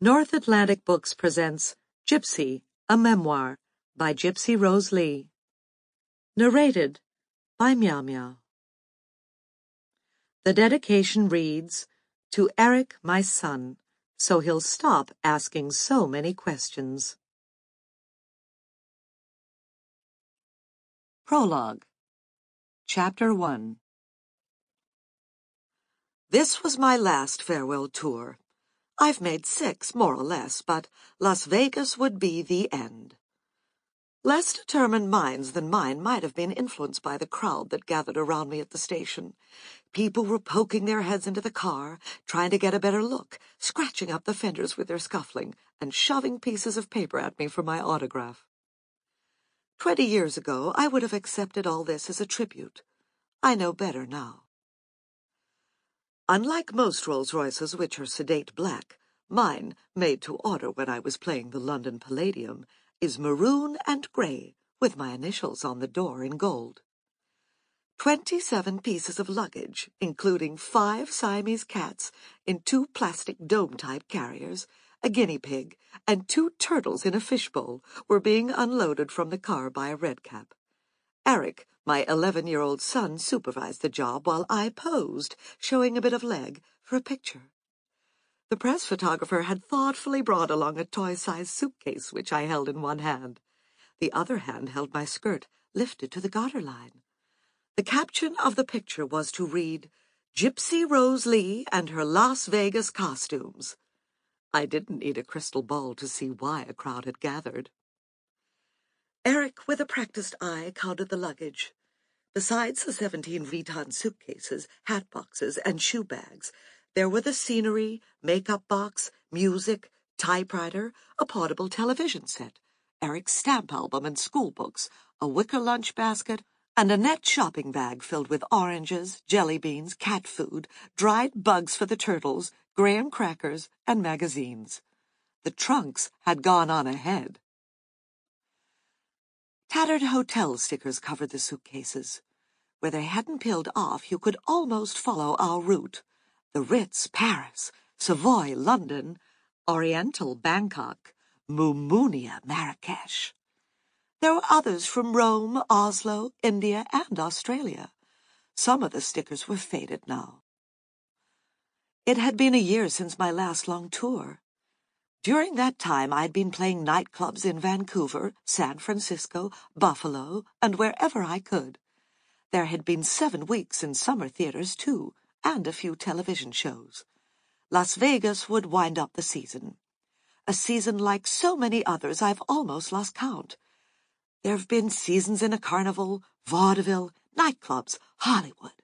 North Atlantic Books presents Gypsy, a Memoir by Gypsy Rose Lee. Narrated by Meow Meow. The dedication reads, To Eric, my son, so he'll stop asking so many questions. Prologue Chapter 1 This was my last farewell tour. I've made six, more or less, but Las Vegas would be the end. Less determined minds than mine might have been influenced by the crowd that gathered around me at the station. People were poking their heads into the car, trying to get a better look, scratching up the fenders with their scuffling, and shoving pieces of paper at me for my autograph. Twenty years ago, I would have accepted all this as a tribute. I know better now. Unlike most Rolls-Royces, which are sedate black, mine, made to order when I was playing the London Palladium, is maroon and grey, with my initials on the door in gold. Twenty-seven pieces of luggage, including five Siamese cats in two plastic dome-type carriers, a guinea pig, and two turtles in a fishbowl, were being unloaded from the car by a redcap. Eric, my 11-year-old son supervised the job while I posed, showing a bit of leg, for a picture. The press photographer had thoughtfully brought along a toy-sized suitcase which I held in one hand. The other hand held my skirt, lifted to the garter line. The caption of the picture was to read, Gypsy Rose Lee and her Las Vegas costumes. I didn't need a crystal ball to see why a crowd had gathered. Eric, with a practiced eye, counted the luggage. Besides the seventeen Vuitton suitcases, hat boxes, and shoe bags, there were the scenery, makeup box, music, typewriter, a portable television set, Eric's stamp album and school books, a wicker lunch basket, and a net shopping bag filled with oranges, jelly beans, cat food, dried bugs for the turtles, graham crackers, and magazines. The trunks had gone on ahead. Tattered hotel stickers covered the suitcases. Where they hadn't peeled off, you could almost follow our route. The Ritz, Paris, Savoy, London, Oriental, Bangkok, Mamounia, Marrakesh. There were others from Rome, Oslo, India, and Australia. Some of the stickers were faded now. It had been a year since my last long tour. During that time, I'd been playing nightclubs in Vancouver, San Francisco, Buffalo, and wherever I could. There had been seven weeks in summer theaters, too, and a few television shows. Las Vegas would wind up the season. A season like so many others I've almost lost count. There have been seasons in a carnival, vaudeville, nightclubs, Hollywood.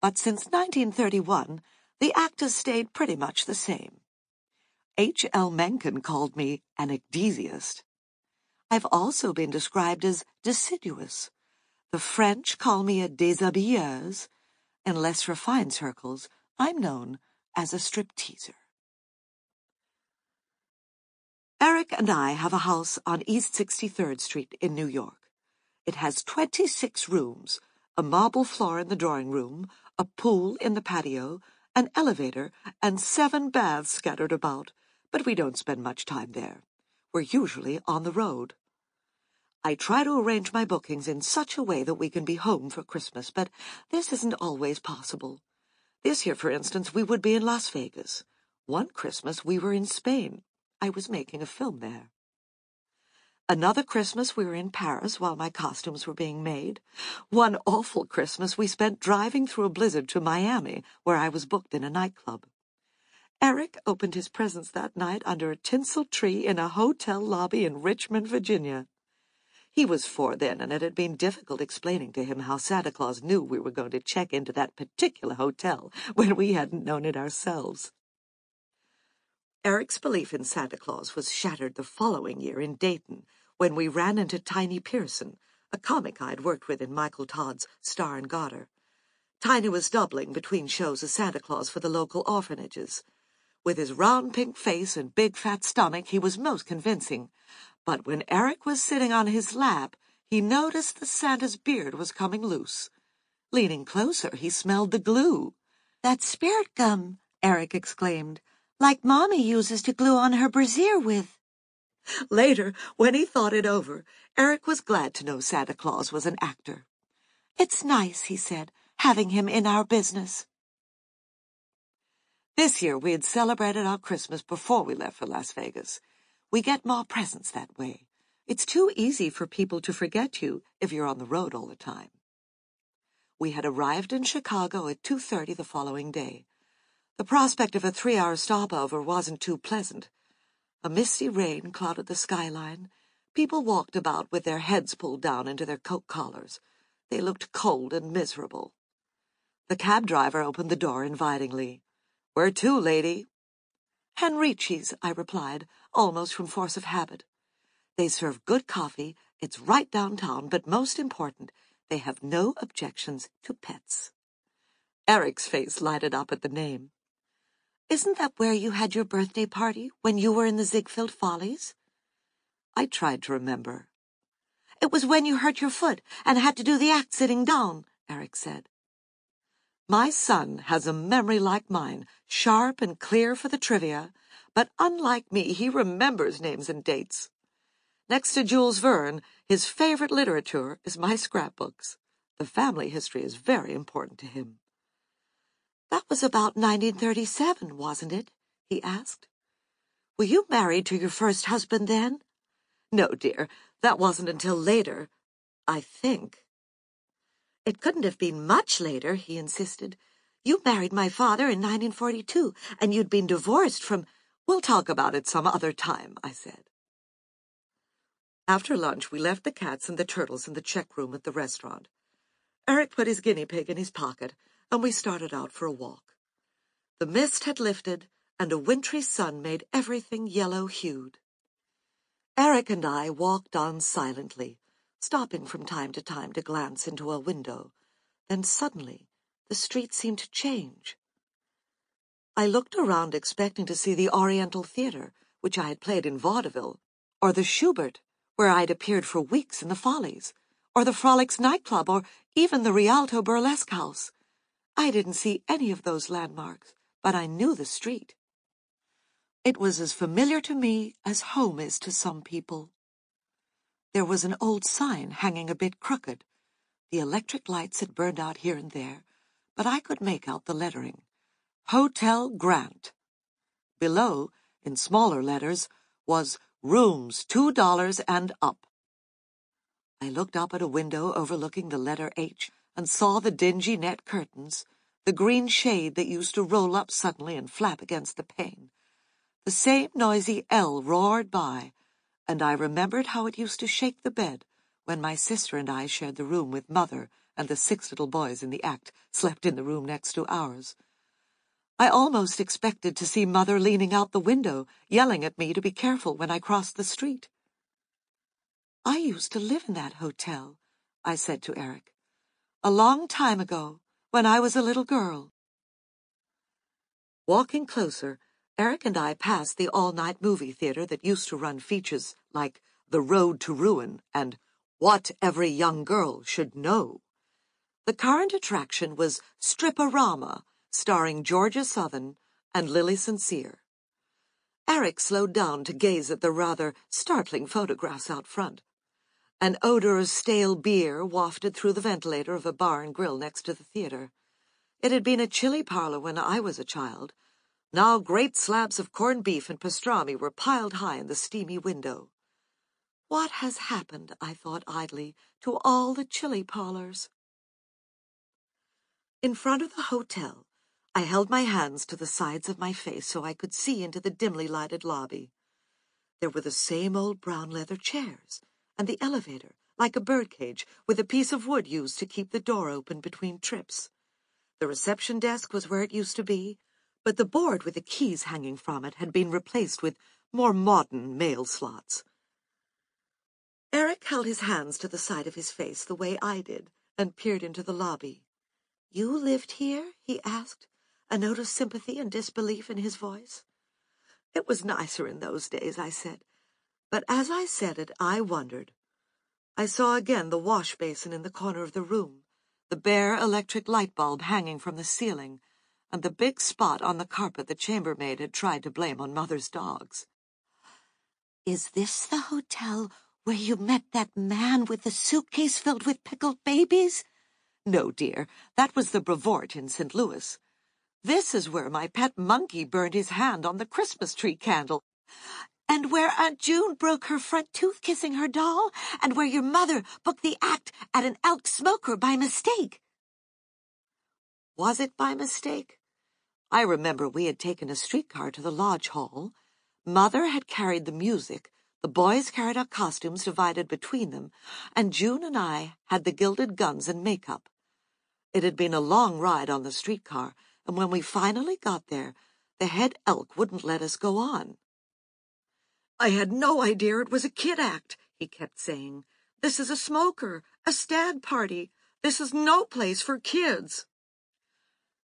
But since 1931, the act has stayed pretty much the same. H. L. Mencken called me an ecdysiast. I've also been described as deciduous, the French call me a déshabilleuse. In less refined circles, I'm known as a stripteaser. Eric and I have a house on East 63rd Street in New York. It has 26 rooms, a marble floor in the drawing room, a pool in the patio, an elevator, and seven baths scattered about, but we don't spend much time there. We're usually on the road. I try to arrange my bookings in such a way that we can be home for Christmas, but this isn't always possible. This year, for instance, we would be in Las Vegas. One Christmas, we were in Spain. I was making a film there. Another Christmas, we were in Paris while my costumes were being made. One awful Christmas, we spent driving through a blizzard to Miami, where I was booked in a nightclub. Eric opened his presents that night under a tinsel tree in a hotel lobby in Richmond, Virginia. He was four then, and it had been difficult explaining to him how Santa Claus knew we were going to check into that particular hotel when we hadn't known it ourselves. Eric's belief in Santa Claus was shattered the following year in Dayton when we ran into Tiny Pearson, a comic I'd worked with in Michael Todd's Star and Garter. Tiny was doubling between shows as Santa Claus for the local orphanages. With his round pink face and big fat stomach, he was most convincing, but when Eric was sitting on his lap, he noticed that Santa's beard was coming loose. Leaning closer, he smelled the glue. That's spirit gum, Eric exclaimed. Like Mommy uses to glue on her brassiere with. Later, when he thought it over, Eric was glad to know Santa Claus was an actor. It's nice, he said, having him in our business. This year we had celebrated our Christmas before we left for Las Vegas. We get more presents that way. It's too easy for people to forget you if you're on the road all the time. We had arrived in Chicago at 2.30 the following day. The prospect of a three-hour stopover wasn't too pleasant. A misty rain clouded the skyline. People walked about with their heads pulled down into their coat collars. They looked cold and miserable. The cab driver opened the door invitingly. Where to, lady? Henrici's, I replied, almost from force of habit. They serve good coffee, it's right downtown, but most important, they have no objections to pets. Eric's face lighted up at the name. Isn't that where you had your birthday party, when you were in the Ziegfeld Follies? I tried to remember. It was when you hurt your foot and had to do the act sitting down, Eric said. My son has a memory like mine, sharp and clear for the trivia, but unlike me, he remembers names and dates. Next to Jules Verne, his favorite literature is my scrapbooks. The family history is very important to him. That was about 1937, wasn't it? he asked. Were you married to your first husband then? No, dear, that wasn't until later, I think. It couldn't have been much later, he insisted. You married my father in 1942, and you'd been divorced from... We'll talk about it some other time, I said. After lunch, we left the cats and the turtles in the check room at the restaurant. Eric put his guinea pig in his pocket, and we started out for a walk. The mist had lifted, and a wintry sun made everything yellow-hued. Eric and I walked on silently, stopping from time to time to glance into a window. Then suddenly, the street seemed to change. I looked around expecting to see the Oriental Theater, which I had played in vaudeville, or the Shubert, where I had appeared for weeks in the Follies, or the Frolics nightclub, or even the Rialto Burlesque House. I didn't see any of those landmarks, but I knew the street. It was as familiar to me as home is to some people. There was an old sign hanging a bit crooked. The electric lights had burned out here and there, but I could make out the lettering. Hotel Grant. Below, in smaller letters, was Rooms two dollars and up. I looked up at a window overlooking the letter H and saw the dingy net curtains, the green shade that used to roll up suddenly and flap against the pane. The same noisy L roared by, and I remembered how it used to shake the bed when my sister and I shared the room with Mother and the six little boys in the act slept in the room next to ours. I almost expected to see Mother leaning out the window, yelling at me to be careful when I crossed the street. I used to live in that hotel, I said to Eric, a long time ago, when I was a little girl. Walking closer, Eric and I passed the all-night movie theater that used to run features like The Road to Ruin and What Every Young Girl Should Know. The current attraction was Strip-O-Rama, starring Georgia Sothern and Lili St. Cyr. Eric slowed down to gaze at the rather startling photographs out front. An odor of stale beer wafted through the ventilator of a bar and grill next to the theater. It had been a chilly parlor when I was a child, now great slabs of corned beef and pastrami were piled high in the steamy window. What has happened, I thought idly, to all the chili parlors? In front of the hotel, I held my hands to the sides of my face so I could see into the dimly lighted lobby. There were the same old brown leather chairs, and the elevator, like a birdcage, with a piece of wood used to keep the door open between trips. The reception desk was where it used to be, but the board with the keys hanging from it had been replaced with more modern mail slots. Eric held his hands to the side of his face the way I did and peered into the lobby. You lived here? he asked, a note of sympathy and disbelief in his voice. It was nicer in those days, I said, but as I said it, I wondered. I saw again the wash basin in the corner of the room, the bare electric light bulb hanging from the ceiling, and the big spot on the carpet the chambermaid had tried to blame on Mother's dogs. Is this the hotel where you met that man with the suitcase filled with pickled babies? No, dear, that was the Brevoort in St. Louis. This is where my pet monkey burned his hand on the Christmas tree candle. And where Aunt June broke her front tooth kissing her doll, and where your mother booked the act at an elk smoker by mistake. Was it by mistake? I remember we had taken a streetcar to the lodge hall. Mother had carried the music, the boys carried our costumes divided between them, and June and I had the gilded guns and makeup. It had been a long ride on the streetcar, and when we finally got there, the head elk wouldn't let us go on. I had no idea it was a kid act, he kept saying. This is a smoker, a stag party. This is no place for kids.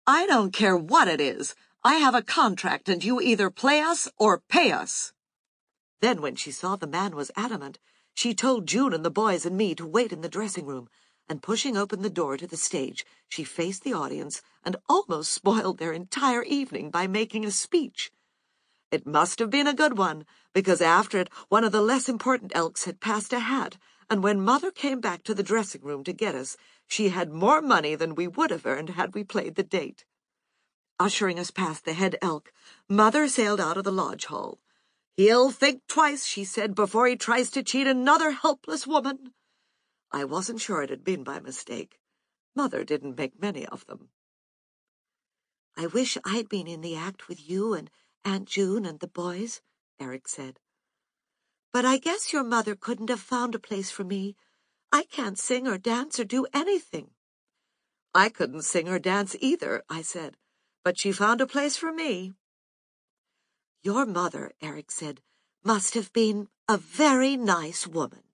I don't care what it is. I have a contract and you either play us or pay us. Then, when she saw the man was adamant, she told June and the boys and me to wait in the dressing room, and pushing open the door to the stage, she faced the audience and almost spoiled their entire evening by making a speech. It must have been a good one, because after it, one of the less important elks had passed a hat, and when Mother came back to the dressing room to get us, she had more money than we would have earned had we played the date. Ushering us past the head elk, Mother sailed out of the lodge hall. He'll think twice, she said, before he tries to cheat another helpless woman. I wasn't sure it had been by mistake. Mother didn't make many of them. I wish I'd been in the act with you and Aunt June and the boys, Eric said. But I guess your mother couldn't have found a place for me. I can't sing or dance or do anything. I couldn't sing or dance either, I said, but she found a place for me. Your mother, Eric said, must have been a very nice woman.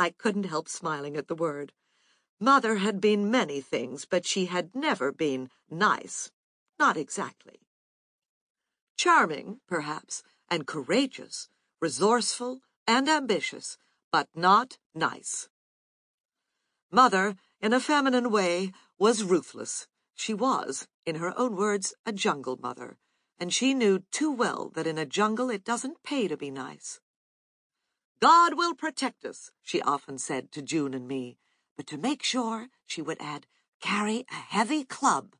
I couldn't help smiling at the word. Mother had been many things, but she had never been nice. Not exactly. Charming, perhaps, and courageous, resourceful and ambitious, but not nice. Mother, in a feminine way, was ruthless. She was, in her own words, a jungle mother, and she knew too well that in a jungle it doesn't pay to be nice. God will protect us, she often said to June and me, but to make sure, she would add, carry a heavy club